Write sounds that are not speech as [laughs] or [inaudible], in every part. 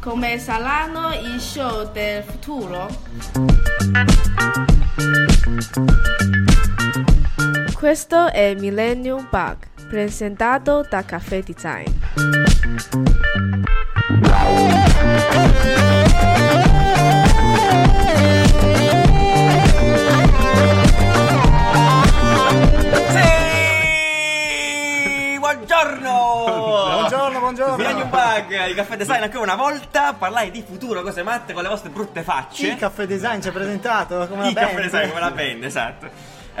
Come saranno i show del futuro? Questo è Millennium Bug, presentato da Caffè Design. Bug, il caffè design ancora una volta, parlare di futuro, cose matte con le vostre brutte facce. Il caffè design ci ha presentato come Il la caffè band. design come la band, esatto.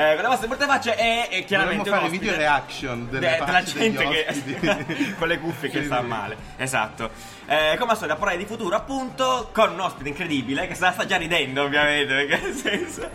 Eh, con le vostre brutte facce e, e chiaramente Dovremmo fare ospite. video reaction delle De- della gente che [laughs] con le cuffie che sta male. Esatto. Eh, come al solito a parlare di futuro appunto con un ospite incredibile che sta già ridendo ovviamente perché nel senso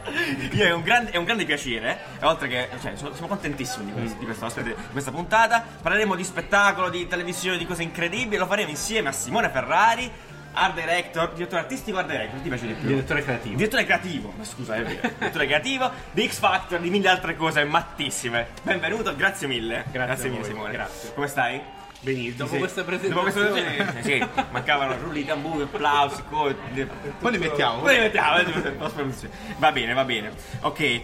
io è un grande, è un grande piacere e oltre che cioè, sono, siamo contentissimi di, questo, di questa ospite di questa puntata. Parleremo di spettacolo di televisione di cose incredibili lo faremo insieme a Simone Ferrari art director direttore artistico art director ti piace di più Direttore creativo. Direttore creativo, ma scusa, è vero. [laughs] Direttore creativo di X Factor, di mille altre cose mattissime. Benvenuto, grazie mille. Grazie a mille, Simone. grazie. Come stai? Benissimo. Dopo Sì. questa Dopo presentazione. questa presentazione, sì, mancavano rulli di tamburi, applausi, co- Poi li mettiamo. Poi li mettiamo, eh. Va bene, va bene. Ok, eh,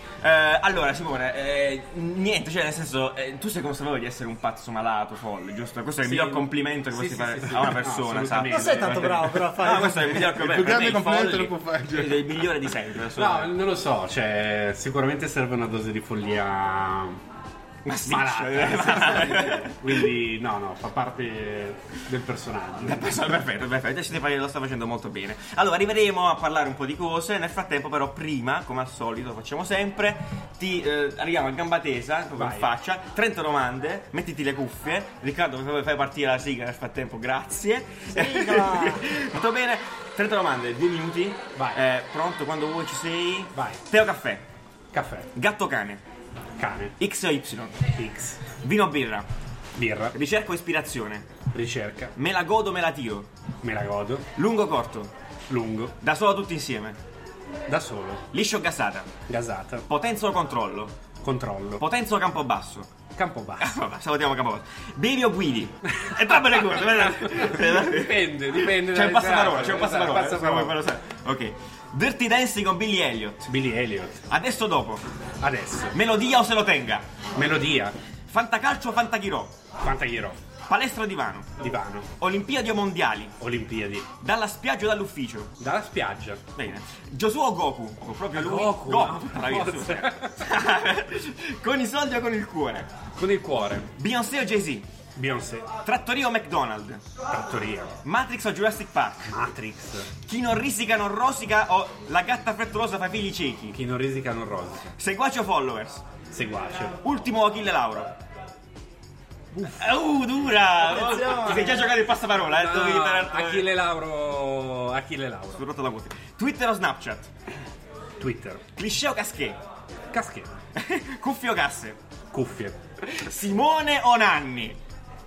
allora Simone, eh, niente, cioè nel senso, eh, tu sei consapevole di essere un pazzo malato, folle, giusto? Questo è il Sì. miglior complimento che Sì, potresti sì, fare sì, sì. a una No, persona, assolutamente. Non sei tanto bravo però a fare No, questo è il miglior complimento. più grande complimento lo può fare. è il migliore di sempre, No, non lo so, cioè, sicuramente serve una dose di follia Massiccia, malata. [laughs] Quindi, no, no, fa parte del personaggio. Perfetto, perfetto, ci lo sta facendo molto bene. Allora, arriveremo a parlare un po' di cose. Nel frattempo, però, prima, come al solito, facciamo sempre, ti eh, arriviamo a gamba tesa, proprio in faccia. 30 domande, mettiti le cuffie. Riccardo, fai fai partire la sigla nel frattempo, grazie. Sigla! [laughs] Tutto bene? 30 domande, 2 minuti. Vai. Eh, pronto, quando vuoi ci sei. Vai. Teo caffè, Caffè, gatto cane, cane, X o Y, X, vino o birra, birra, ricerca o ispirazione, ricerca, me la godo, me la tiro, me la godo, lungo o corto, lungo, da solo tutti insieme. da solo, Liscio o gassata? gasata, Potenza o controllo? controllo, Potenza o campo basso? campo basso. Vabbè, salutiamo campo basso. Bevi o guidi? [laughs] Entrambe le cose. Dipende, dipende C'è un passaparola, c'è un passaparola. Esatto. Ok. Dirty Dancing con Billy Elliot. Billy Elliot, Adesso o dopo? adesso, Melodia o se lo tenga? melodia, Fantacalcio o Fantachirò? Fantaghiro, Palestra o divano? divano, Olimpiadi o mondiali? Olimpiadi, Dalla spiaggia o dall'ufficio? dalla spiaggia, Bene. Giosuè o Goku? O proprio lui? Goku, Goku. forza. sua. [laughs] con i soldi o con il cuore? con il cuore, Beyoncé o Jay-Z? Beyoncé, Trattoria o McDonald's? Trattoria, Matrix o Jurassic Park? Matrix, Chi non risica non rosica o la gatta frettolosa fa figli ciechi? chi non risica non rosica, Seguaci o followers? seguace, Ultimo Achille Lauro? Uh, dura! Attenzione. Ti sei già giocato il passaparola, eh? No, Dovevi dare- Achille Lauro, Achille Lauro, Sul rotto la cuffia. Twitter o Snapchat? Twitter, Cliché o casché? caschetto, [laughs] Cuffie o casse? cuffie, Simone o Nanni?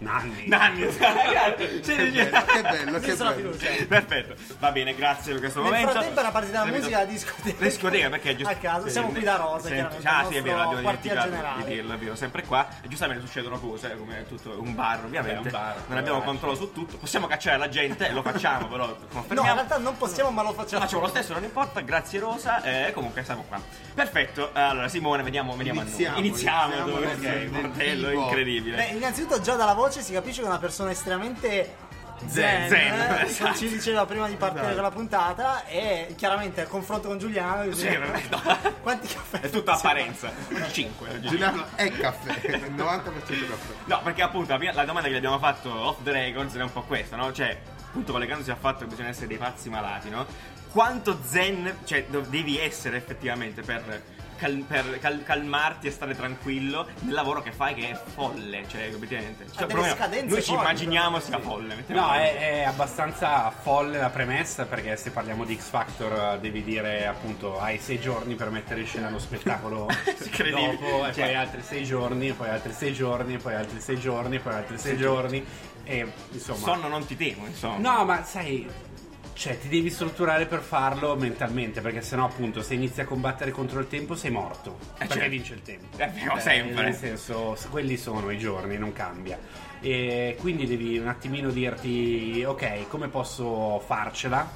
Nanni, Nanni, [laughs] Cioè, Che bello, che la bello. Perfetto, va bene, grazie per questo Nel momento. frattempo era partita la musica a discoteca. Discoteca perché giusto A caso, siamo qui da Rosa, chiaramente, Ah, sì, è vero, abbiamo dimenticato di dirlo, è vero, sempre qua. E giustamente succedono cose, come tutto un bar, ovviamente. Beh, un bar, non abbiamo bar. controllo su tutto. Possiamo cacciare la gente, e lo facciamo, però No, confermiamo. in realtà non possiamo, ma lo facciamo. facciamo lo stesso, non importa, grazie Rosa, e comunque siamo qua. Perfetto, allora Simone, vediamo, vediamo Iniziamo, a noi. Iniziamo, iniziamo dove- nel- ok, nel bordello incredibile. Beh, innanzitutto già dalla voce si capisce che è una persona estremamente zen, Zen, eh, come esatto. ci diceva prima di partire Esatto. con la puntata e chiaramente a confronto con Giuliano Sì, no. [laughs] quanti caffè È tutta apparenza. 5. Giuliano è caffè, [laughs] il 90% caffè. No, perché appunto la, prima- la domanda che gli abbiamo fatto off the records era un po' questa, no? Cioè, appunto collegandosi al fatto che bisogna essere dei pazzi malati, no? Quanto zen, cioè, devi essere effettivamente per, cal- per cal- calmarti e stare tranquillo nel lavoro che fai che è folle, cioè, obiettivamente. Cioè, noi ci folli, immaginiamo sia folle. mettiamo No, è, è abbastanza folle la premessa perché se parliamo di X Factor eh, devi dire appunto hai sei giorni per mettere in scena lo spettacolo [laughs] dopo e Cioè- poi altri sei giorni, poi altri sei giorni, poi altri sei giorni, poi altri sei giorni e insomma... Sonno non ti temo, insomma. No, ma sai, Cioè, ti devi strutturare per farlo mentalmente, perché sennò, appunto, se inizi a combattere contro il tempo, sei morto. perché certo. vince il tempo. Eh, sempre. Nel senso, quelli sono i giorni, non cambia. E quindi devi un attimino dirti, ok, come posso farcela?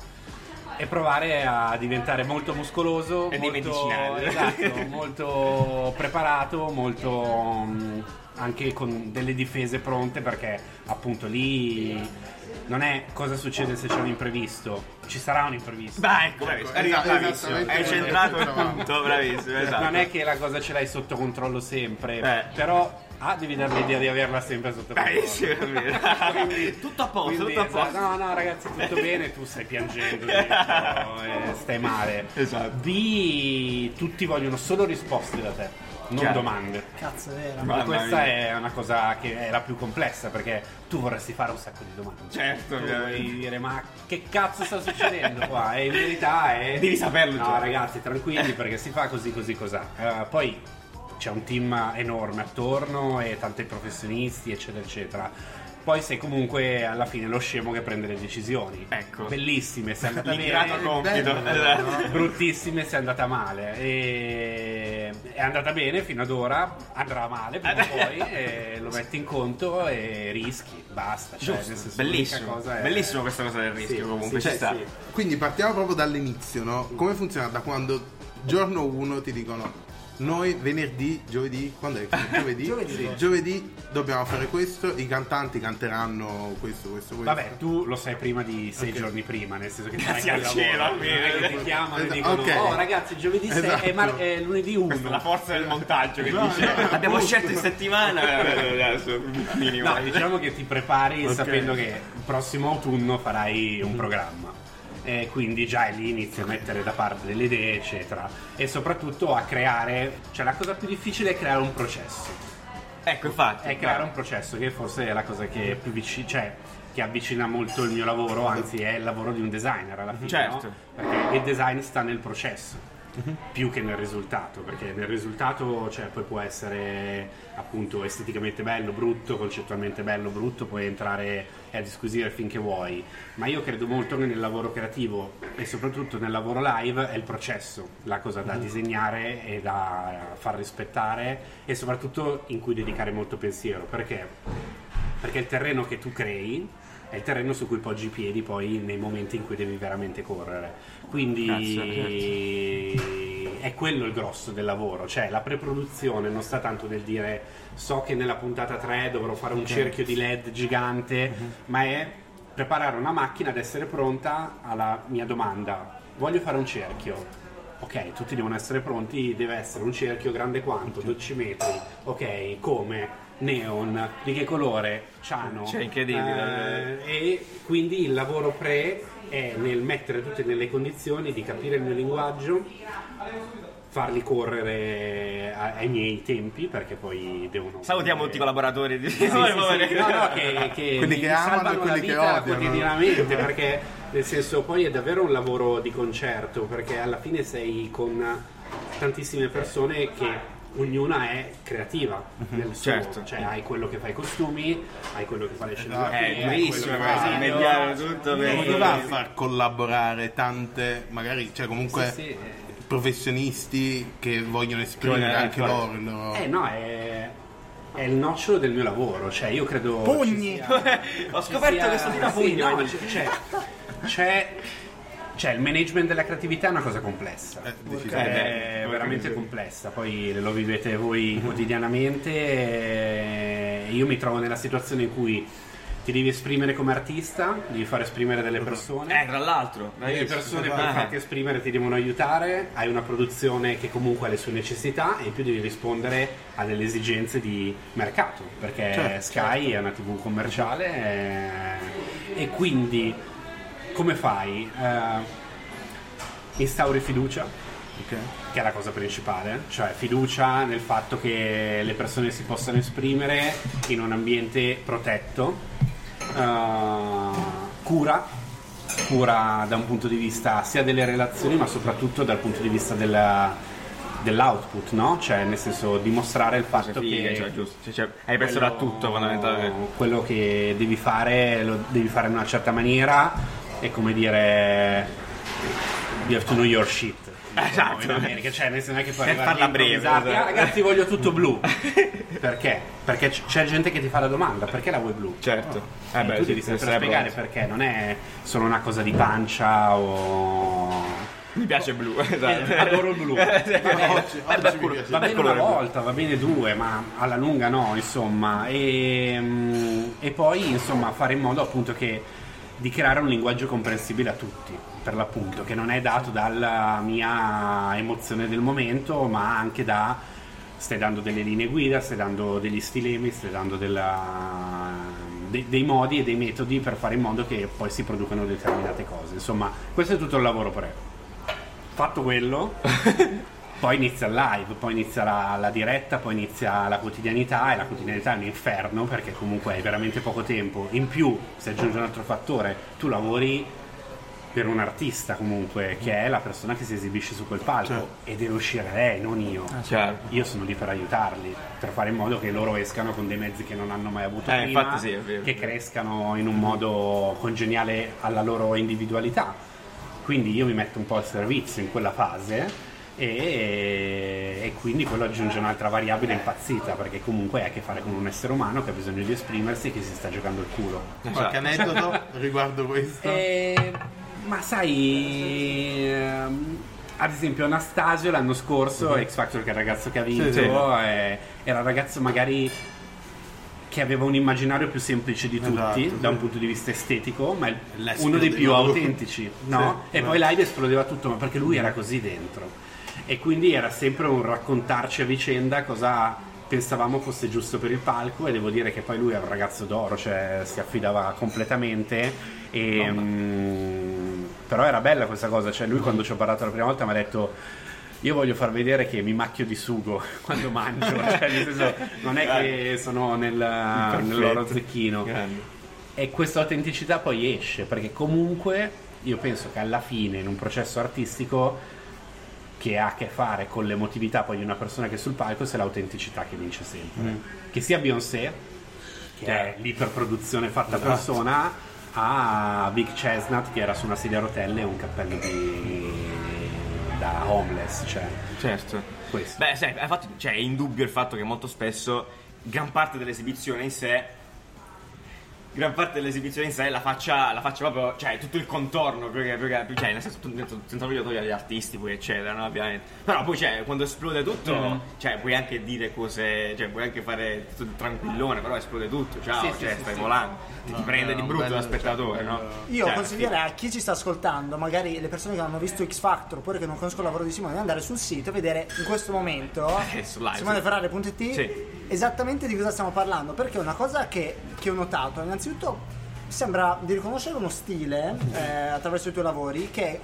E provare a diventare molto muscoloso, E molto, medicinali. esatto, [laughs] molto preparato, molto mm, anche con delle difese pronte perché appunto lì non è cosa succede se c'è un imprevisto, ci sarà un imprevisto. Beh, ecco, bravissimo. Ecco, esatto, bravissimo. esattamente Hai centrato il punto, bravissimo. Esatto. Non è che la cosa ce l'hai sotto controllo sempre, Eh. però ah, devi dare l'idea di averla sempre sotto controllo. È vero. [laughs] tutto a posto, Quindi, tutto a esatto, posto. no, no, ragazzi, tutto [laughs] bene, tu stai piangendo dentro e stai male. Esatto. B, tutti vogliono solo risposte da te, non Chiaro. domande. Cazzo, è vero. Ma questa mia. è una cosa che è la più complessa perché tu vorresti fare un sacco di domande. Certo, tu vuoi dire ma che cazzo sta succedendo qua? E in verità è... [laughs] Devi saperlo No già. ragazzi, tranquilli perché si fa così così cos'ha. Eh, poi c'è un team enorme attorno e tanti professionisti eccetera eccetera. Poi sei comunque alla fine lo scemo che prende le decisioni. Ecco. Bellissime, se [laughs] è andata bene compito. bello, [laughs] bruttissime se è andata male e è andata bene fino ad ora andrà male prima o [laughs] poi e lo metti in conto e rischi basta cioè, Giusto, nel senso, bellissimo. è- Bellissimo questa cosa del rischio, Sì, comunque, sì, ci sta. sì. Quindi partiamo proprio dall'inizio, no? Come funziona da quando giorno 1 ti dicono noi venerdì, giovedì, quando è? [laughs] Giovedì? Giovedì. Sì, giovedì dobbiamo fare questo, i cantanti canteranno questo, questo, questo. Vabbè, tu lo sai prima di sei Ok. giorni prima, nel senso che [laughs] ti vai al cielo, almeno. che ti chiamano e Esatto, dicono ok. "Oh, ragazzi, giovedì sei- Esatto. è, mar- è lunedì 1". Questa è la forza del montaggio che No, dice no, abbiamo appunto. scelto in settimana [laughs] eh, adesso minimo No, diciamo che ti prepari Ok. sapendo che il prossimo autunno farai un programma. E quindi già lì inizi a mettere da parte delle idee, eccetera. E soprattutto a creare. Cioè, la cosa più difficile è creare un processo. ecco infatti È creare un processo, che forse è la cosa che è più vicina. Cioè, che avvicina molto il mio lavoro, anzi è il lavoro di un designer alla fine. Certo. no? Perché il design sta nel processo. Più che nel risultato, perché nel risultato cioè, poi può essere appunto esteticamente bello, brutto, concettualmente bello, brutto, puoi entrare e a disquisire finché vuoi, ma io credo molto che nel lavoro creativo e soprattutto nel lavoro live è il processo, la cosa da disegnare e da far rispettare e soprattutto in cui dedicare molto pensiero, perché? Perché il terreno che tu crei è il terreno su cui poggi i piedi poi nei momenti in cui devi veramente correre. Quindi è quello il grosso del lavoro, cioè la preproduzione non sta tanto nel dire so che nella puntata 3 dovrò fare un cerchio di LED gigante, ma è preparare una macchina ad essere pronta alla mia domanda. Voglio fare un cerchio. Ok, tutti devono essere pronti, deve essere un cerchio grande quanto? 12 metri. Ok, come? Neon, di che colore? Ciano. Cioè, incredibile. Eh, e quindi il lavoro pre è nel mettere tutti nelle condizioni di capire il mio linguaggio, farli correre ai miei tempi perché poi devono... salutiamo tutti i collaboratori di Sì, sì, sì, no, no, che, [laughs] che Quelli mi che amano e quelli che odiano. quotidianamente [laughs] perché nel senso poi è davvero un lavoro di concerto perché alla fine sei con tantissime persone che ognuna è creativa nel suo, Certo. cioè hai quello che fa i costumi hai quello che fa le Esatto. scenografie Eh, che questa, il video. mediare tutto per- Come va a far collaborare tante, magari, cioè comunque Sì, sì, eh. professionisti che vogliono esprimere Che anche loro il loro... Eh no, è, è il nocciolo del mio lavoro, cioè io credo... Pugni! sia- [laughs] ho scoperto sia- questo dito sì, pugno no, oggi. c'è, c'è, c'è, c'è il management della creatività è una cosa complessa. Eh, È veramente complessa, poi lo vivete voi [laughs] quotidianamente. e Io mi trovo nella situazione in cui ti devi esprimere come artista, devi far esprimere delle persone. eh tra l'altro Le persone per farti esprimere ti devono aiutare, hai una produzione che comunque ha le sue necessità e in più devi rispondere a delle esigenze di mercato, perché Certo, Sky è una tv commerciale eh, e quindi come fai? Eh, instauri fiducia, Ok. che è la cosa principale, cioè fiducia nel fatto che le persone si possano esprimere in un ambiente protetto, eh, cura, cura da un punto di vista sia delle relazioni ma soprattutto dal punto di vista della- dell'output, no? Cioè nel senso dimostrare il fatto figa, che cioè, giusto. Cioè, cioè, hai perso da tutto fondamentalmente quello che devi fare lo devi fare in una certa maniera è come dire you have to know your shit. Esatto. In America, cioè nel senso non è che puoi farla breve, esatto. "Ah, ragazzi voglio tutto blu. [laughs] perché? Perché c'è gente che ti fa la domanda, perché la vuoi blu? Certo. Eh tu devi sempre spiegare perché, non è solo una cosa di pancia o... Mi piace blu, [laughs] esatto. Eh, adoro il blu. [laughs] Oggi- Vabbè, oggi mi culo- piace. Va bene una volta, va bene due, ma alla lunga no, insomma. E, mm, e poi, insomma, fare in modo appunto che di creare un linguaggio comprensibile a tutti, per l'appunto, che non è dato dalla mia emozione del momento, ma anche da stai dando delle linee guida, stai dando degli stilemi, stai dando della- de- dei modi e dei metodi per fare in modo che poi si producano determinate cose. Insomma, questo è tutto il lavoro pre. Fatto quello, [laughs] poi inizia il live, poi inizia la, la diretta, poi inizia la quotidianità e la quotidianità è un inferno perché comunque hai veramente poco tempo. In più, si aggiunge un altro fattore, tu lavori per un artista comunque, che è la persona che si esibisce su quel palco Certo. e deve uscire lei, non io. Chiaro. Io sono lì per aiutarli, per fare in modo che loro escano con dei mezzi che non hanno mai avuto Eh, prima, sì, che crescano in un modo congeniale alla loro individualità. Quindi io mi metto un po' al servizio in quella fase e, e quindi quello aggiunge un'altra variabile impazzita perché comunque hai a che fare con un essere umano che ha bisogno di esprimersi e che si sta giocando il culo. Qualche aneddoto [laughs] riguardo questo? Eh, ma sai, ehm, ad esempio Anastasio l'anno scorso, X Factor che è il ragazzo che ha vinto, Sì, sì. eh, era un ragazzo magari che aveva un immaginario più semplice di tutti Esatto, sì. da un punto di vista estetico, ma è uno dei più autentici, no? E poi live esplodeva tutto, ma perché lui era così dentro. E quindi era sempre un raccontarci a vicenda cosa pensavamo fosse giusto per il palco e devo dire che poi lui è un ragazzo d'oro, cioè si affidava completamente e mm, però era bella questa cosa, cioè lui quando ci ho parlato la prima volta mi ha detto io voglio far vedere che mi macchio di sugo [laughs] quando mangio, [laughs] cioè nel senso non è che sono nel, nell'oro zecchino. Grande. e questa autenticità poi esce perché comunque io penso che alla fine in un processo artistico che ha a che fare con l'emotività poi di una persona che è sul palco sia l'autenticità che vince sempre. Che sia Beyoncé che è l'iperproduzione fatta persona a Big Chestnut che era su una sedia a rotelle e un cappello di da homeless cioè. Certo. questo. Beh, sai, infatti cioè, è indubbio il fatto che molto spesso gran parte dell'esibizione in sé gran parte dell'esibizione in sé la faccia, la faccia proprio, cioè tutto il contorno, perché, perché cioè, nel senso, tu- tu- senza voglio togliere gli artisti, poi eccetera, no, ovviamente. Però poi, cioè, quando esplode tutto, Mm. cioè, puoi anche dire cose, cioè, puoi anche fare tutto tranquillone, però esplode tutto, ciao, Sì, cioè, sì, stai sì. volando, ti, ti prende di no, brutto bello, lo spettatore, cioè, no? Io Cioè, consiglierei a chi ci sta ascoltando, magari le persone che hanno visto X Factor oppure che non conoscono il lavoro di Simone, di andare sul sito e vedere in questo momento [laughs] Eh, Sì. Esattamente di cosa stiamo parlando. Perché una cosa che, che ho notato, innanzitutto sembra di riconoscere uno stile eh, attraverso i tuoi lavori che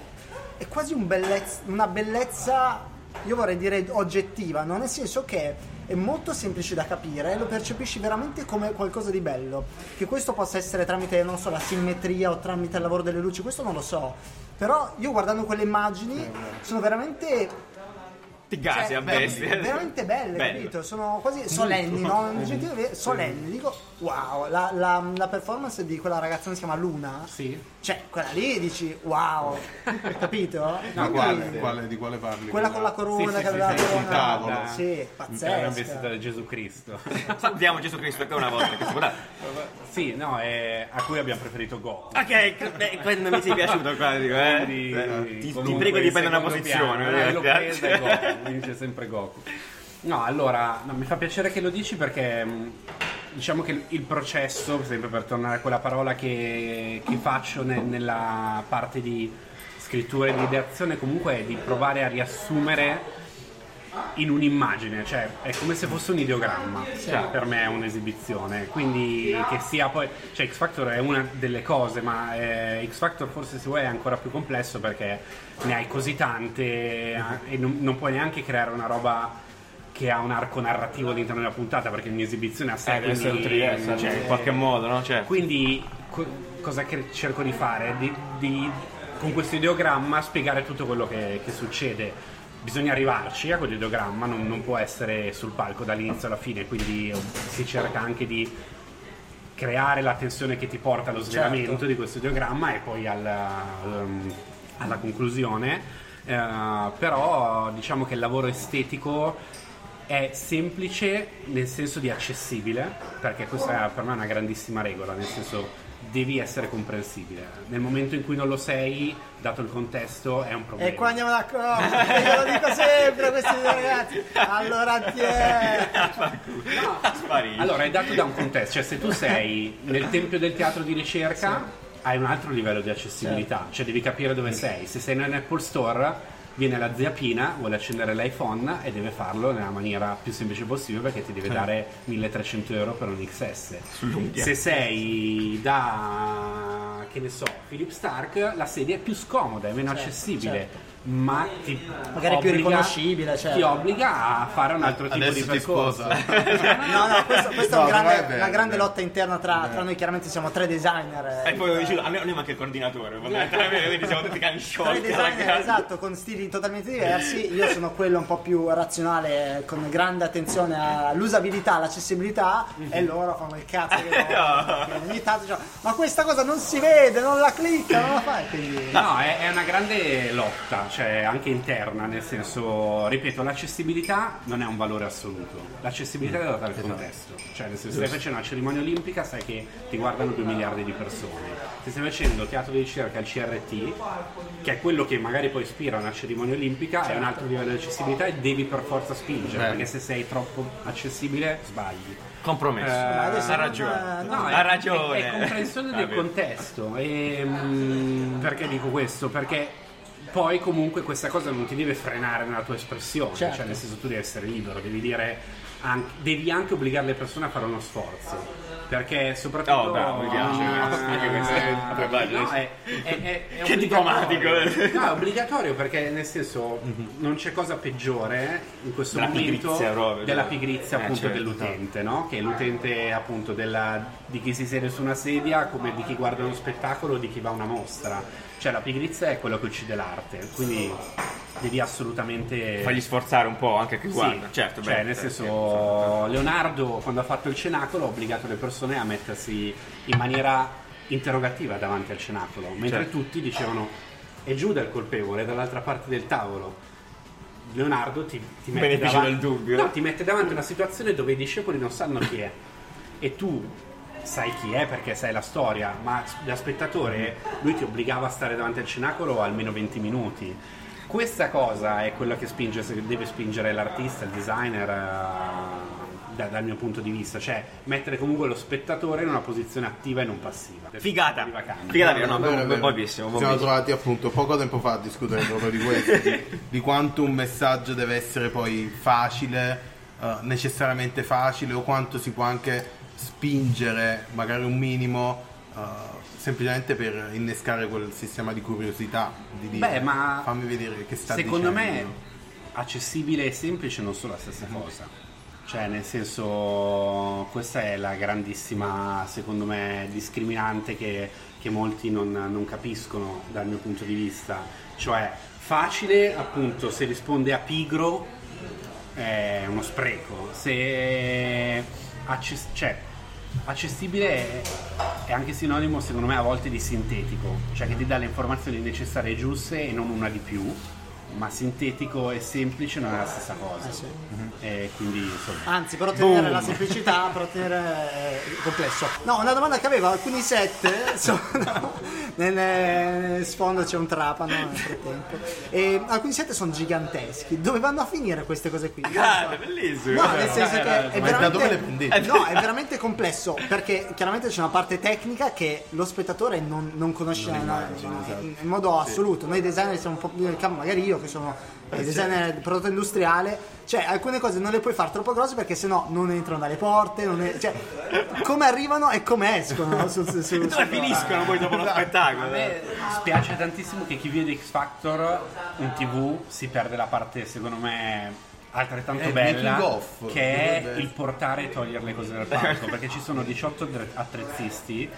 è quasi un bellezz- una bellezza, io vorrei dire oggettiva, no? nel senso che è molto semplice da capire, lo percepisci veramente come qualcosa di bello. Che questo possa essere tramite, non so, la simmetria o tramite il lavoro delle luci, questo non lo so. Però io guardando quelle immagini sono veramente Ti gasi cioè, a bestia. veramente belle, Bello. capito? Sono quasi solenni, no? Gentile solenni. Dico, wow, la, la- la performance di quella ragazzona si chiama Luna. sì Cioè, quella lì dici, wow, capito? Quindi- quale, quale- di quale parli? Quella con la corona Sì, sì, che aveva sì, la sì, corona. sul tavolo. Sì, era pazzesca. vestita da Gesù Cristo [laughs] Salutiamo Gesù Cristo ancora una volta, che si può dare. sì no è- a cui abbiamo preferito Goku Ok, beh, quello mi sei piaciuto qua, dico, eh. Quindi, Eh, ti, ti comunque prego di prendere una posizione. piano, eh, mi piace. Vince sempre Goku. No, allora, no, mi fa piacere che lo dici perché mh, diciamo che il processo, sempre per tornare a quella parola che, che faccio ne- nella parte di scrittura e di ideazione, comunque è di provare a riassumere in un'immagine, cioè è come se fosse un ideogramma, cioè, per me è un'esibizione, quindi che sia poi, cioè X Factor è una delle cose, ma eh, X Factor forse se vuoi è ancora più complesso perché ne hai così tante eh, e non, non puoi neanche creare una roba che ha un arco narrativo all'interno della puntata perché è un'esibizione a sé, Eh, essere un quindi, trieste, cioè, in qualche modo, no? Cioè, quindi co- cosa che cerco di fare? Di, di- con questo ideogramma spiegare tutto quello che, che succede. Bisogna arrivarci a quell'ideogramma, non, non può essere sul palco dall'inizio alla fine, quindi si cerca anche di creare la tensione che ti porta allo svelamento Certo. di questo diagramma e poi alla, ehm, alla conclusione. Eh, però diciamo che il lavoro estetico è semplice nel senso di accessibile, perché questa è per me una grandissima regola, nel senso devi essere comprensibile. Nel momento in cui non lo sei, dato il contesto, è un problema. E qua andiamo d'accordo, io lo dico sempre a questi due ragazzi. Allora ti è. Sparì. Allora, è dato da un contesto, cioè se tu sei nel tempio del teatro di ricerca hai un altro livello di accessibilità, cioè devi capire dove sei. Se sei nell'Apple Store viene la zia Pina, vuole accendere l'iPhone e deve farlo nella maniera più semplice possibile perché ti deve dare 1300 euro per un XS. Sull'unghia. Se sei da, che ne so, Philip Stark, la sedia è più scomoda, è meno accessibile. Ma ti Magari più obbliga- riconoscibile, certo. Ti obbliga a fare un altro tipo Adesso di percorso. [laughs] No, no, questo, questo è No, un però grande- è vero, una grande è lotta interna tra, tra noi, chiaramente siamo tre designer. eh, E poi dicevo, a me, a me manca il coordinatore, quindi siamo tutti cani Tre designer, esatto, con stili totalmente diversi. Io sono quello un po' più razionale, con grande attenzione all'usabilità, all'accessibilità, e loro fanno il cazzo che [laughs] perché ogni tanto dicono, ma questa cosa non si vede, non la clicca, non la fai. Quindi... No, è, è una grande lotta, cioè anche interna, nel senso, ripeto, l'accessibilità non è un valore assoluto, l'accessibilità è data dal contesto, cioè nel senso, se stai facendo una cerimonia olimpica sai che ti guardano 2 miliardi di persone, se stai facendo teatro di ricerca al CRT, che è quello che magari poi ispira a una cerimonia olimpica, è un altro livello di accessibilità e devi per forza spingere, Eh. perché se sei troppo accessibile sbagli. Compromesso. Eh, adesso ha ragione. no, è- ha ragione. È, è comprensione del Vabbè. contesto. E, mm, perché dico questo? Perché poi comunque questa cosa non ti deve frenare nella tua espressione, Certo. cioè nel senso tu devi essere libero, devi dire an- devi anche obbligare le persone a fare uno sforzo. Perché soprattutto Oh, bravo, mi piace Ah, questo. Anche questo è- vai, no, è, è- è- è Che diplomatico. No, è obbligatorio perché nel senso non c'è cosa peggiore in questo Della momento pigrizia proprio, della cioè. pigrizia Eh, appunto certo. dell'utente, no? Che è l'utente appunto della- di chi si siede su una sedia come di chi guarda uno spettacolo o di chi va a una mostra. Cioè la pigrizia è quello che uccide l'arte, quindi devi assolutamente Fagli sforzare un po' anche che sì, guarda. Certo, cioè beh, nel sì, senso Leonardo quando ha fatto il cenacolo ha obbligato le persone a mettersi in maniera interrogativa davanti al cenacolo, mentre Certo. tutti dicevano è Giuda il colpevole, è dall'altra parte del tavolo. Leonardo ti, ti mette davanti, no, ti mette davanti una situazione dove i discepoli non sanno chi è e tu sai chi è perché sai la storia, ma da spettatore lui ti obbligava a stare davanti al cenacolo almeno 20 minuti. Questa cosa è quella che spinge, deve spingere l'artista, il designer, eh, da- dal mio punto di vista, cioè mettere comunque lo spettatore in una posizione attiva e non passiva. Figata. Figata, vera, no, Vero, vero. buonissimo, Ci siamo trovati appunto poco tempo fa a discutere [laughs] proprio di questo, di, di quanto un messaggio deve essere poi facile, eh, necessariamente facile, o quanto si può anche spingere magari un minimo eh, semplicemente per innescare quel sistema di curiosità, di dire Beh, ma fammi vedere che sta Secondo me dicendo. accessibile e semplice non sono la stessa cosa. Cioè, nel senso, questa è la grandissima, secondo me, discriminante che, che molti non, non capiscono dal mio punto di vista. Cioè, facile, appunto, se risponde a pigro è uno spreco. Se access- cioè, accessibile è, è anche sinonimo, secondo me, a volte di sintetico, cioè che ti dà le informazioni necessarie e giuste e non una di più. Ma sintetico e semplice non è la stessa cosa. E quindi insomma. Anzi, per ottenere Boom. la semplicità, per ottenere eh, il complesso. No, una domanda che avevo, alcuni set [laughs] sono nel, nel sfondo c'è un trapano nel frattempo. E alcuni set sono giganteschi. Dove vanno a finire queste cose qui? Ah, bellissimo. No, nel senso che è Ma da dove le veramente, prendete? no, è veramente complesso perché chiaramente c'è una parte tecnica che lo spettatore non, non conosce Non in- in, esatto. in modo assoluto. Noi designer siamo un po' più nel campo, magari io che sono Eh, designer di prodotto industriale, cioè alcune cose non le puoi fare troppo grosse perché sennò non entrano dalle porte, non è- cioè, come arrivano e come escono. no? Su, su, su- Dove su- finiscono poi dopo lo spettacolo? A me spiace tantissimo che chi vede X Factor in tv si perde la parte, secondo me, altrettanto È bella, che è dovrebbe il portare e togliere le cose dal palco, perché ci sono 18 attre- attrezzisti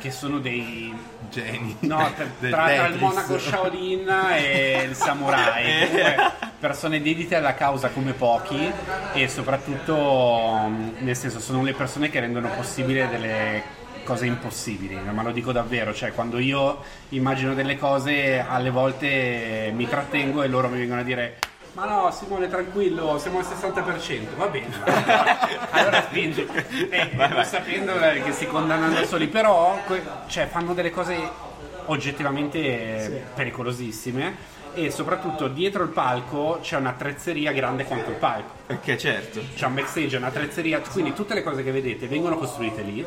che sono dei Geni. No, [laughs] tra, tra- tra il monaco Shaolin e il samurai, [laughs] comunque persone dedite alla causa come pochi e soprattutto mh, nel senso sono le persone che rendono possibile delle cose impossibili, ma lo dico davvero, cioè quando io immagino delle cose alle volte mi trattengo e loro mi vengono a dire ma no Simone tranquillo siamo al 60% va bene. [laughs] Allora spingi. E pur sapendo eh, che si condannano da soli però que- cioè, fanno delle cose oggettivamente pericolosissime e soprattutto dietro il palco c'è un'attrezzeria grande quanto il palco. Perché certo. c'è un backstage, un'attrezzeria, quindi tutte le cose che vedete vengono costruite lì,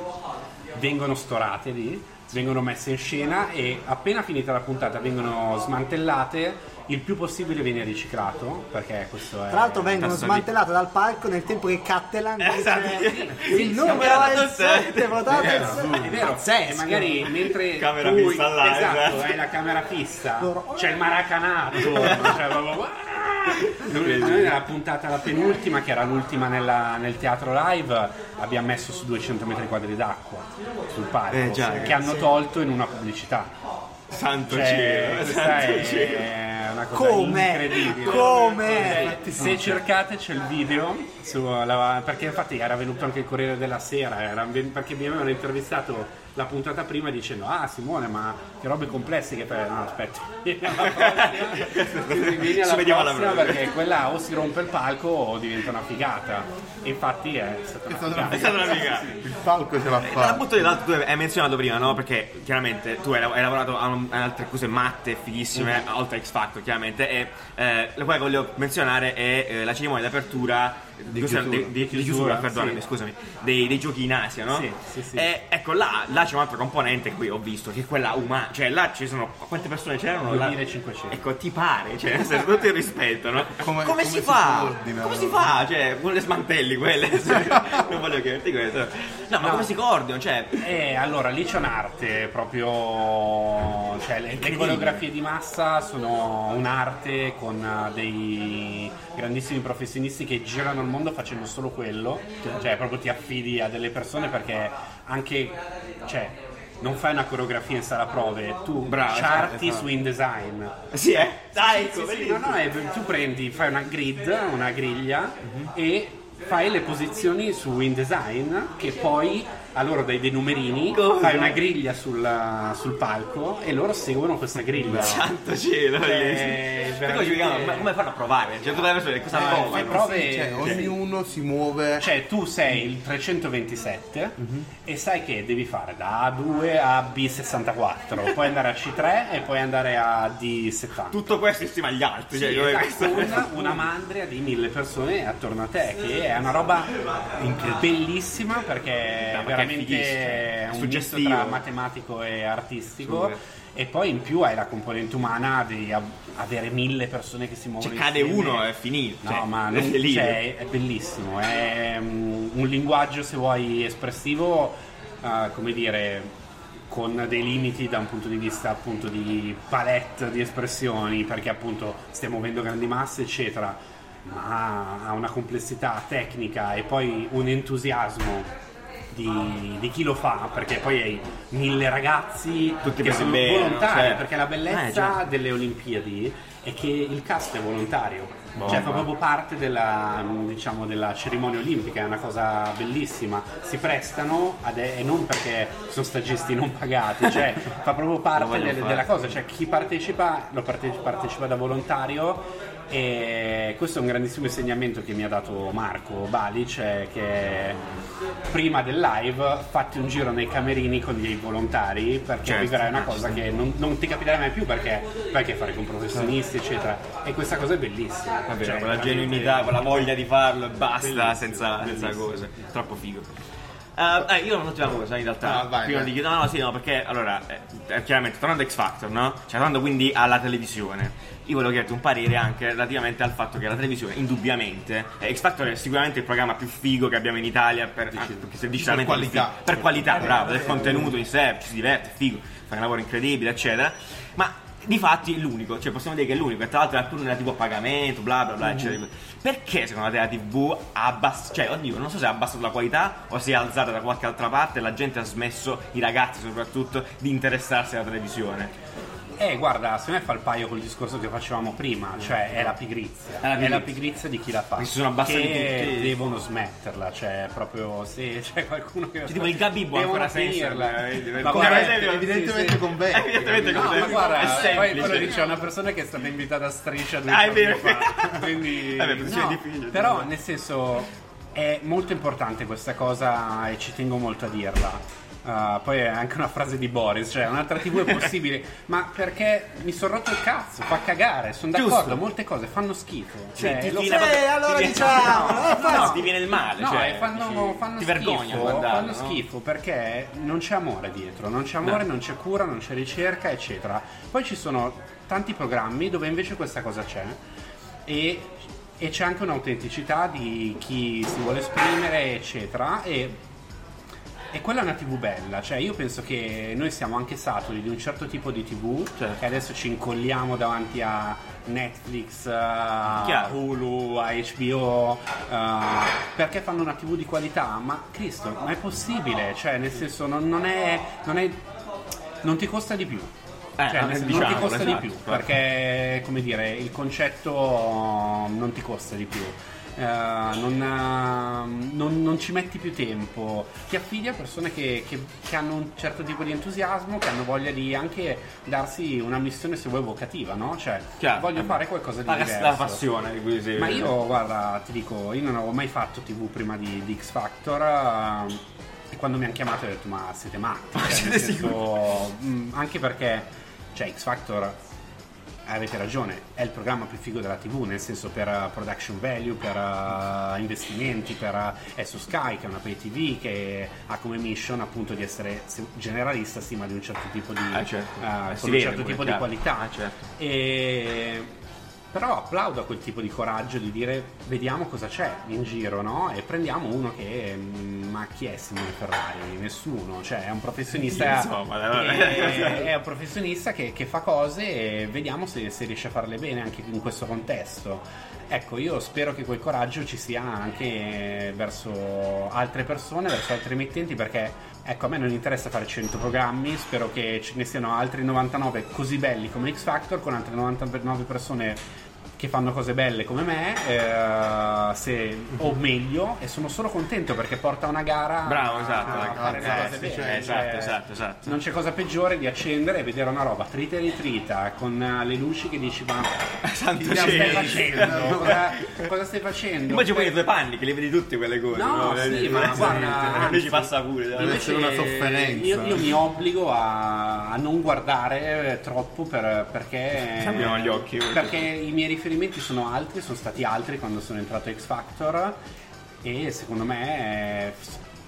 vengono storate lì, vengono messe in scena e appena finita la puntata vengono smantellate, il più possibile viene riciclato, perché questo è... Tra l'altro vengono smantellate dal palco nel tempo che Cattelan dice Esatto. il numero è il totale. 7 votate il È vero, Pazzesco. e magari mentre Camera tu, fissa là, esatto, esatto. hai la camera fissa, Loro- c'è il maracanato, cioè proprio... [laughs] Noi nella puntata la penultima, che era l'ultima nella- nel teatro live, abbiamo messo su 200 metri quadri d'acqua sul palco, Eh, già, che hanno tolto in una pubblicità. Santo Cioè, cielo, santo cielo. è Come? incredibile. Come? Se, cercate c'è il video su la- perché infatti era venuto anche il Corriere della Sera era perché mi avevano intervistato la puntata prima dicendo ah Simone ma che robe complesse che fai no aspetta vieni alla prossima alla Ci vediamo alla prossima prossima. perché quella o si rompe il palco o diventa una figata e infatti è stata una stata figata È stata una figata. Il palco ce l'ha Dal fatta. punto di vista tu hai menzionato prima, no? Perché chiaramente tu hai, hai lavorato a, un- a altre cose matte, fighissime, oltre a X Factor, chiaramente. E eh, la quale voglio menzionare è eh, la cerimonia di apertura. Di chiusura. di- di- Chiusura, chiusura, perdonami, sì. scusami, dei, dei giochi in Asia, no? Sì, sì, sì. E ecco, là, là c'è un altro componente poi ho visto, che è quella umana. Cioè, là ci sono. Quante persone c'erano? Là? 2500. Ecco, ti pare, cioè, nel senso, tutto il rispetto, no? Come- come, come si si fa? Come si fa? Cioè, con le smantelli quelle. [laughs] non voglio chiederti questo. No, ma come si coordinano? Cioè, Eh, allora lì c'è un'arte proprio. Cioè, le, le coreografie di massa sono un'arte con eh, dei grandissimi professionisti che girano il mondo facendo solo quello. Cioè, proprio ti affidi a delle persone perché anche. Cioè, non fai una coreografia in sala prove, tu Bravo, charti esatto. su InDesign. sì, eh? Dai, Sì, ecco, sì, vedi? no, no, tu prendi, fai una grid, una griglia e fai le posizioni su InDesign che poi a loro dai dei numerini, Cosa? fai una griglia sul, sul palco e loro seguono questa griglia. Santo cielo, Cioè, ci vediamo, ma come fanno a provare? Cioè, tutte le persone cosa No, provano? prove- Cioè, Sì. ognuno si muove. Cioè tu sei il 327 e sai che devi fare da A2 a B64, puoi andare a C3 e puoi andare a D70. Tutto questo insieme agli altri. Sì, cioè, esatto, con una mandria di mille persone attorno a te, che è una roba bellissima perché perché veramente un Suggestivo. tra matematico e artistico. Super. E poi in più hai la componente umana di av- avere mille persone che si muovono Cioè, cade insieme. uno è finito. No, cioè, ma è non, lì. cioè, è bellissimo, è mm, un linguaggio se vuoi espressivo, eh, come dire, con dei limiti da un punto di vista appunto di palette di espressioni, perché appunto stiamo muovendo grandi masse, eccetera, ma ha una complessità tecnica e poi un entusiasmo. Di, di chi lo fa perché poi hai mille ragazzi Tutti che sono bene, volontari certo. perché la Eh, bellezza già. delle Olimpiadi è che il cast è volontario Bomba. cioè fa proprio parte della, diciamo, della cerimonia olimpica, è una cosa bellissima. Si prestano e non perché sono stagisti non pagati, cioè [laughs] fa proprio parte del- della cosa, cioè chi partecipa lo parte- partecipa da volontario e questo è un grandissimo insegnamento che mi ha dato Marco Balic, è che prima del live fatti un giro nei camerini con dei volontari perché Certo. viverai una cosa che non, non ti capiterà mai più perché perché fare con professionisti eccetera e questa cosa è bellissima È vero, Cioè, con la veramente- genuinità, con la voglia di farlo e basta, Bellissimo, senza, senza bellissimo. cose. Troppo figo. Eh, eh, io ho un'ultima cosa in realtà. Ah, vai, prima vai. di no, no, sì, no, perché allora, eh, eh, chiaramente tornando a X Factor, no? Cioè, tornando quindi alla televisione. Io volevo chiederti un parere anche relativamente al fatto che la televisione, indubbiamente, eh, X Factor è sicuramente il programma più figo che abbiamo in Italia per, anche digitalmente Per qualità. per qualità, bravo, del contenuto in sé, ci si diverte, è figo, fa un lavoro incredibile, eccetera. Ma di fatti è l'unico, cioè possiamo dire che è l'unico, e tra l'altro è alcune nella TV a pagamento, bla bla bla, eccetera. Perché secondo te la TV ha abbassato, cioè oddio, non so se ha abbassato la qualità o si è alzata da qualche altra parte e la gente ha smesso, i ragazzi soprattutto, di interessarsi alla televisione. Eh, guarda, secondo me fa il paio col discorso che facevamo prima, cioè è la pigrizia. È la È la pigrizia. pigrizia di chi la fa. Mi si sono abbassati che tutti. devono smetterla, cioè proprio se [laughs] c'è qualcuno che Cioè, tipo il Gabibbo ancora finirla. eh, Ma guarda, esempio- evidentemente sì, con Beppe. Evidentemente No, con ma Beppe. guarda, è poi semplice. quello dice una persona che è stata invitata a striscia due Ah, è vero. fa. Quindi, [laughs] Vabbè, no, difficile. però nel senso è molto importante questa cosa e ci tengo molto a dirla. Uh, poi è anche una frase di Boris, cioè un'altra TV è [laughs] possibile, ma perché mi sono rotto il cazzo, fa cagare, sono d'accordo, Giusto. molte cose fanno schifo. Cioè, ti lo viene Eh, allora ti diciamo, no, no, ti viene il male. No, cioè, fanno, dici, fanno ti schifo, vergogni a guardarlo, fanno no? schifo perché non c'è amore dietro, non c'è amore, No. non c'è cura, non c'è ricerca, eccetera. Poi ci sono tanti programmi dove invece questa cosa c'è e, e c'è anche un'autenticità di chi si vuole esprimere, eccetera. E, e quella è una TV bella, cioè io penso che noi siamo anche saturi di un certo tipo di TV Certo. e adesso ci incolliamo davanti a Netflix, a Chiaro. Hulu, a HBO, eh, perché fanno una TV di qualità, ma Cristo, ma è possibile, cioè nel senso non, non è, non è- non ti costa di più. Eh, Cioè, non ti diciamolo, costa esatto, di più certo. perché come dire il concetto non ti costa di più Eh, non, eh, non- non ci metti più tempo ti affidi a persone che, che- che hanno un certo tipo di entusiasmo che hanno voglia di anche darsi una missione se vuoi evocativa no? cioè Chiaro. voglio Eh, fare qualcosa di diverso la passione di cui si ma io, guarda, ti dico, io non avevo mai fatto TV prima di, di X Factor. ehm, e quando mi hanno chiamato ho detto, ma siete matti. Cioè, siete senso, mm, anche perché, cioè, X Factor, avete ragione, è il programma più figo della TV, nel senso per eh, production value, per eh, investimenti, per, eh, è su Sky, che è una pay TV che ha come mission appunto di essere se- generalista, sì, ma di un certo tipo di, Ah, certo. eh, Eh, un certo tipo di qualità. Ah, certo. E però applaudo a quel tipo di coraggio di dire vediamo cosa c'è in giro, no? E prendiamo uno che mm, ma chi è Simone Ferrari? Nessuno, cioè è un professionista Insomma, che, [laughs] è un professionista che, che fa cose e vediamo se, se riesce a farle bene anche in questo contesto. Ecco, io spero che quel coraggio ci sia anche verso altre persone, verso altri emittenti, perché ecco, a me non interessa fare 100 programmi, spero che ce ne siano altri 99 così belli come X Factor, con altre 99 persone che fanno cose belle come me, eh, se- o meglio, e sono solo contento perché porta una gara Bravo, esatto, a ecco. fare le Eh, cose sì, bene. cioè, cioè, esatto, esatto, esatto. Non c'è cosa peggiore di accendere e vedere una roba trita e ritrita con eh, le luci che dici ma [laughs] Santo cosa stai cielo. facendo? cosa, cosa stai facendo? Poi i tuoi panni che li vedi tutte quelle cose. No, sì, ma guarda, Invece passa pure. Deve essere una sofferenza. Io, io mi obbligo a, a non guardare troppo per- perché, Abbiamo gli occhi. perché i miei riferimenti sono altri, sono stati altri quando sono entrato a X Factor e secondo me eh,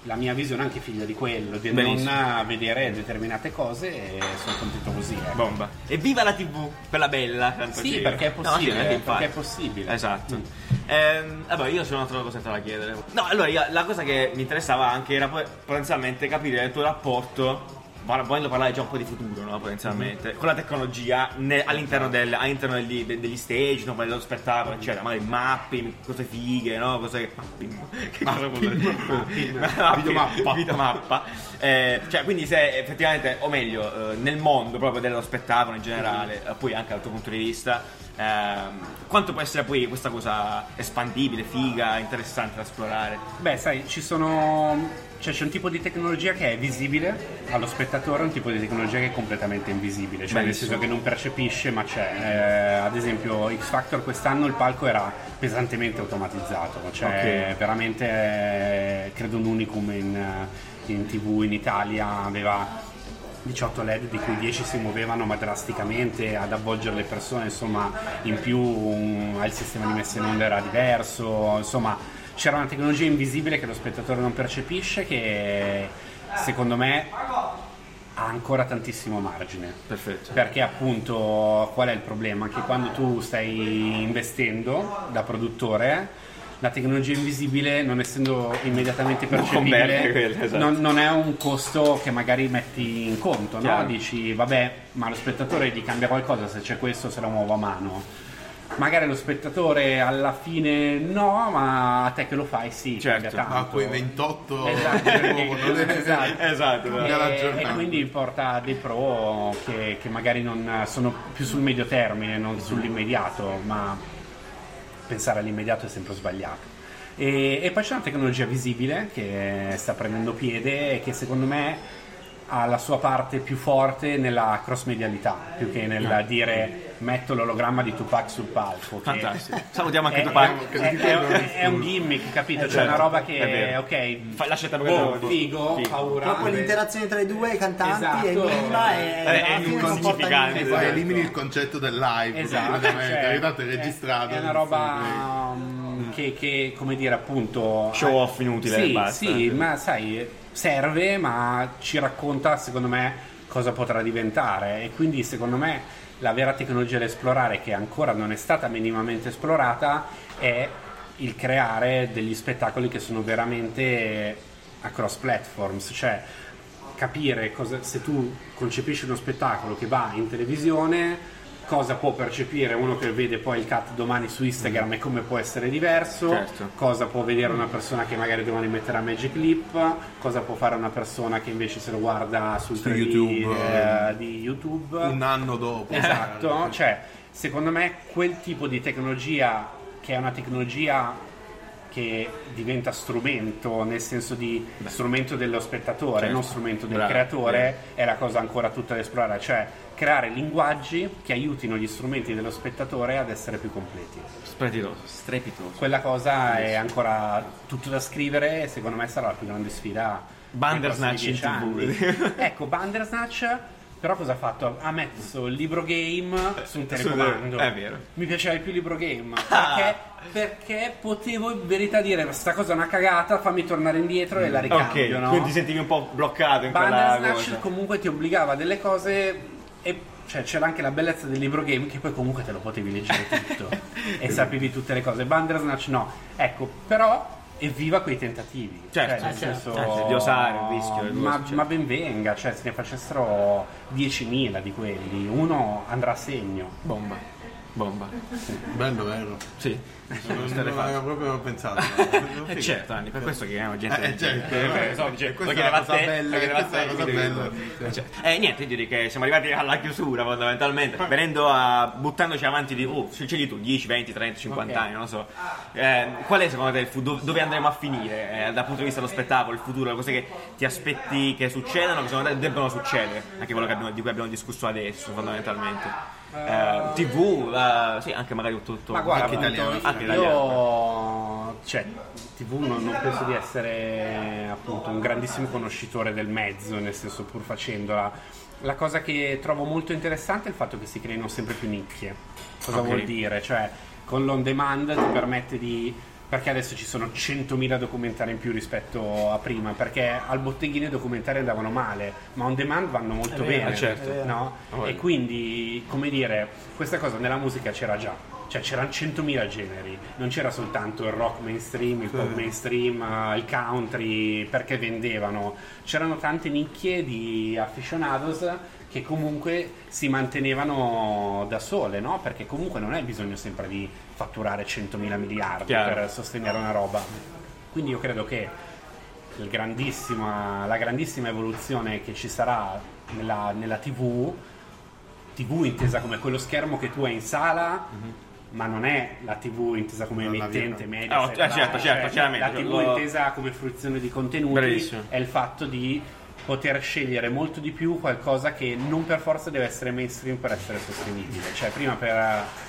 la mia visione è anche figlia di quello, di Benissimo. non vedere determinate cose e sono contento così. ecco. Bomba. E viva la TV, quella bella. Sì, ci- perché è No, possibile, sì, anche infatti. perché è possibile. Esatto. Mm. Ehm, vabbè, io ho un'altra cosetta da chiedere. No, allora io- la cosa che mi interessava anche era potenzialmente capire il tuo rapporto. Volendo parlare già un po' di futuro, no? Potenzialmente, con la tecnologia ne- all'interno, del- all'interno degli, de- degli stage, no? dello spettacolo, eccetera, magari mapping, cose fighe, no? Cose che. Mapping. [laughs] Che cosa vuol dire? Mapping. [laughs] Videomappa. Videomappa. Eh, cioè, quindi se effettivamente, o meglio, eh, nel mondo proprio dello spettacolo in generale, eh, poi anche dal tuo punto di vista, ehm, quanto può essere poi questa cosa espandibile, figa, interessante da esplorare? Beh, sai, ci sono. Cioè, c'è un tipo di tecnologia che è visibile allo spettatore, un tipo di tecnologia che è completamente invisibile, cioè nel Benissimo. senso che non percepisce, ma c'è. Eh, ad esempio, X Factor quest'anno il palco era pesantemente automatizzato, cioè Ok. veramente eh, credo un unicum in, eh, in tv in Italia, aveva 18 LED di cui 10 si muovevano ma drasticamente ad avvolgere le persone, insomma in più um, il sistema di messa in onda era diverso, insomma c'era una tecnologia invisibile che lo spettatore non percepisce che secondo me ha ancora tantissimo margine. Perfetto. Perché appunto qual è il problema? Che quando tu stai investendo da produttore, la tecnologia invisibile, non essendo immediatamente percepibile, quella, esatto. non, non è un costo che magari metti in conto, no? Dici, vabbè, ma lo spettatore gli cambia qualcosa se c'è questo, se la muovo a mano. Magari lo spettatore alla fine no, ma a te che lo fai sì, Certo. A quei 28 Esatto, [laughs] esatto. [laughs] Esatto, E, e quindi porta dei pro che, che magari non sono più sul medio termine, non sull'immediato, ma pensare all'immediato è sempre sbagliato. E, e poi c'è una tecnologia visibile che sta prendendo piede e che secondo me ha la sua parte più forte nella cross medialità, più che nel dire metto l'ologramma di Tupac sul palco. Fantastico. Salutiamo anche è, Tupac. è- è- è- è un gimmick, capito? C'è certo, una roba è che, ok, Fa- lascia il tempo che boh, figo, Figo. paura. Poi l'interazione tra i due, i cantanti, Esatto. è minima e Eh, alla è insignificante. niente. Poi Esatto. elimini il concetto del live. Esatto, praticamente, cioè, tanto è è- registrato. È una roba mm, che, che, come dire, appunto. Show off inutile Sì, sì, ma sai, serve, ma ci racconta, secondo me, cosa potrà diventare. E quindi, secondo me, la vera tecnologia da esplorare, che ancora non è stata minimamente esplorata, è il creare degli spettacoli che sono veramente a cross platforms, cioè capire cosa, se tu concepisci uno spettacolo che va in televisione, cosa può percepire uno che vede poi il cut domani su Instagram e come può essere diverso, Certo. cosa può vedere una persona che magari domani metterà Magic Clip, cosa può fare una persona che invece se lo guarda sul Su 3D, YouTube, eh, di YouTube. Un anno dopo. Esatto, cioè secondo me quel tipo di tecnologia che è una tecnologia che diventa strumento nel senso di strumento dello spettatore, Certo. non strumento del Bravo, creatore, è la cosa ancora tutta da esplorare, cioè creare linguaggi che aiutino gli strumenti dello spettatore ad essere più completi. Strepitoso. Strepitoso. Quella cosa è ancora tutto da scrivere e secondo me sarà la più grande sfida. Bandersnatch in TV. [laughs] ecco, Bandersnatch, però cosa ha fatto? Ha messo il libro game su un telecomando. È vero. Mi piaceva di più il libro game perché, perché potevo in verità dire questa cosa è una cagata, fammi tornare indietro e la ricambio. Ok, no? quindi ti sentivi un po' bloccato in quella Bandersnatch cosa. comunque ti obbligava a delle cose e cioè, c'era anche la bellezza del libro game che poi comunque te lo potevi leggere tutto [laughs] e sapevi tutte le cose. Bandersnatch no. Ecco, però evviva quei tentativi. Certo, cioè, nel certo. senso, Eh, di osare, il rischio, cose, ma, certo. ma ben venga, cioè se ne facessero 10.000 di quelli, uno andrà a segno. Bomba. Bomba. Bello, vero. Sì. Non, State non avevo proprio pensato. Eh certo, Anni, per questo chiamiamo gente. Eh, certo, Eh, eh, so, cioè, questa lo è la chiedeva a cosa te, bella, lo chiedeva a questa è cosa bella. Eh, cioè, Eh, niente, io direi che siamo arrivati alla chiusura fondamentalmente, venendo a buttandoci avanti di oh, scegli tu 10, 20, 30, 50 Ok. anni, non lo so. Eh, qual è secondo te il fu- dove, andremo a finire eh, dal punto di vista dello spettacolo, il futuro, le cose che ti aspetti che succedano, che secondo te debbono succedere, anche quello che abbiamo- di cui abbiamo discusso adesso fondamentalmente. Eh, TV, eh, sì, anche magari tutto Ma guarda, anche italiano, anche italiano. io cioè, TV non, non penso di essere appunto un grandissimo conoscitore del mezzo, nel senso pur facendola. La cosa che trovo molto interessante è il fatto che si creino sempre più nicchie. Cosa Ok. vuol dire? Cioè, con l'on demand ti permette di perché adesso ci sono 100.000 documentari in più rispetto a prima, perché al botteghino i documentari andavano male, ma on demand vanno molto vero, bene. certo. no? Voglia. E quindi, come dire, questa cosa nella musica c'era già. Cioè c'erano 100.000 generi, non c'era soltanto il rock mainstream, il pop mainstream, eh, il country, perché vendevano. C'erano tante nicchie di aficionados che comunque si mantenevano da sole, no? Perché comunque non hai bisogno sempre di fatturare 100.000 miliardi Chiaro. per sostenere una roba. Quindi io credo che il grandissima- la grandissima evoluzione che ci sarà nella, nella TV, TV intesa come quello schermo che tu hai in sala, ma non è la TV intesa come Non emittente media. Oh, certo, certo, chiaramente. La TV Lo- intesa come fruizione di contenuti Bravissimo. è il fatto di poter scegliere molto di più qualcosa che non per forza deve essere mainstream per essere sostenibile. Cioè, prima per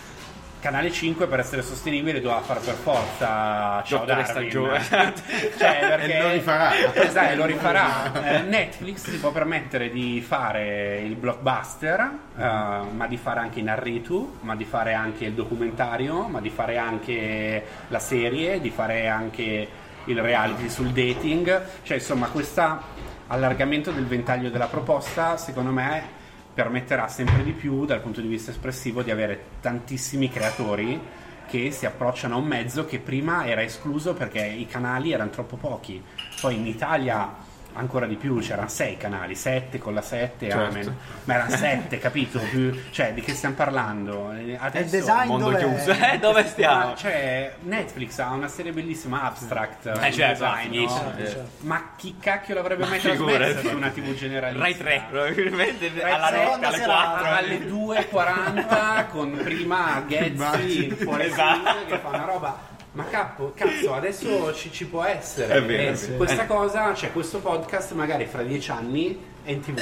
Canale 5 per essere sostenibile doveva fare per forza Ciao Dottore Darwin. Stagione. [laughs] cioè, perché... [laughs] E lo rifarà. Esatto, lo rifarà. [laughs] Eh, Netflix si può permettere di fare il blockbuster, eh, ma di fare anche narritu, ma di fare anche il documentario, ma di fare anche la serie, di fare anche il reality sul dating. Cioè, insomma, questo allargamento del ventaglio della proposta, secondo me, permetterà sempre di più, dal punto di vista espressivo, di avere tantissimi creatori che si approcciano a un mezzo che prima era escluso perché i canali erano troppo pochi. Poi in Italia ancora di più, c'erano sei canali, sette con la 7, Certo. amen. Ma erano sette, [laughs] capito? Più- cioè, di che stiamo parlando? Eh, E il Adesso, design Mondo dov'è? chiuso. Eh, dove stiamo? Ma, cioè, Netflix ha una serie bellissima, Abstract. Eh, il certo, design, no? certo. Ma chi cacchio l'avrebbe mai trasmesso su una TV generalista? Rai 3, probabilmente Rai alla tre, notte alle serata. 4. alle 2.40 con prima Ghezzi fuori Esatto. che fa una roba ma capo, cazzo, adesso ci, ci può essere. È vero, E è vero. Questa Eh. cosa, cioè questo podcast magari fra dieci anni è in tv.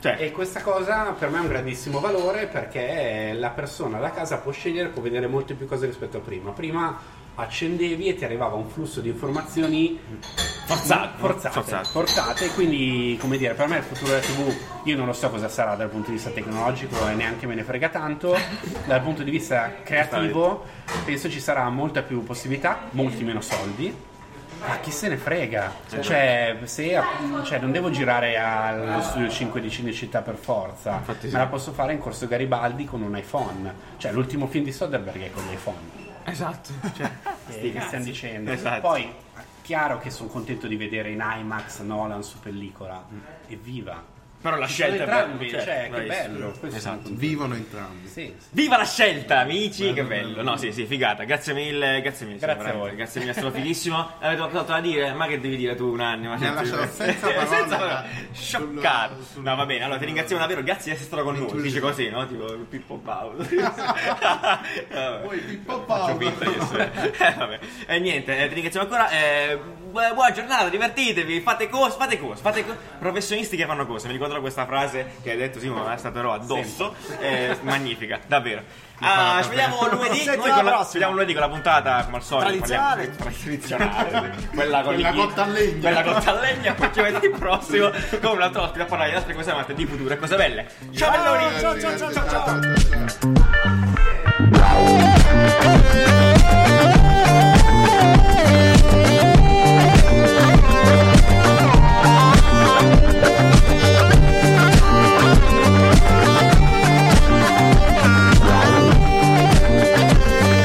Cioè, E questa cosa per me è un grandissimo valore perché la persona da casa può scegliere, può vedere molte più cose rispetto a prima. Prima accendevi e ti arrivava un flusso di informazioni Forzato. forzate, Forzato. forzate, quindi come dire, per me il futuro della TV io non lo so cosa sarà dal punto di vista tecnologico e neanche me ne frega tanto, dal punto di vista creativo penso ci sarà molta più possibilità, molti meno soldi. Ma chi se ne frega? Cioè, se, cioè, non devo girare allo studio 5 di Cinecittà per forza, sì. me la posso fare in corso Garibaldi con un iPhone. Cioè, l'ultimo film di Soderbergh è con l'iPhone. Esatto. Cioè, [laughs] Eh, che stiamo dicendo? Esatto. Poi, chiaro che sono contento di vedere in IMAX Nolan su pellicola. Evviva! Però la Ci sono scelta è entrambi, bella, cioè, che bello. Questo Esatto. sono. Vivono entrambi. Sì, sì. Viva la scelta, amici! che bello. No, sì, sì, figata. Grazie mille, grazie mille. Grazie a voi. Grazie mille, è stato fighissimo. [laughs] Avete qualcos'altro da dire? Ma che devi dire tu un anno? Mi ha lasciato senza [laughs] parole da- Scioccato. sul- sul- No, va bene. Allora, ti ringraziamo davvero. Grazie di essere stato con noi. Dice così, no? Tipo Pippo Baudo. Poi [laughs] Pippo Faccio Baudo. finta di essere. Eh, vabbè. E niente, eh, ti ringraziamo ancora. Eh, buona giornata, divertitevi, fate cose, fate cose, fate cose. Professionisti che fanno cose. Mi ricordo questa frase che hai detto Simone, è stata però addosso. Eh, magnifica, davvero. Ah, ci vediamo [laughs] lunedì. Noi con la, ci vediamo lunedì con la puntata, come al solito. Tradizionale. Tradizionale. quella con gli- cotta a legna. Quella cotta a legna. Poi ci vediamo il prossimo con un altro ospite a parlare di altre cose, ma di futuro e cose belle. Ciao, ciao, ciao, ciao, ciao, ciao. ciao, ciao.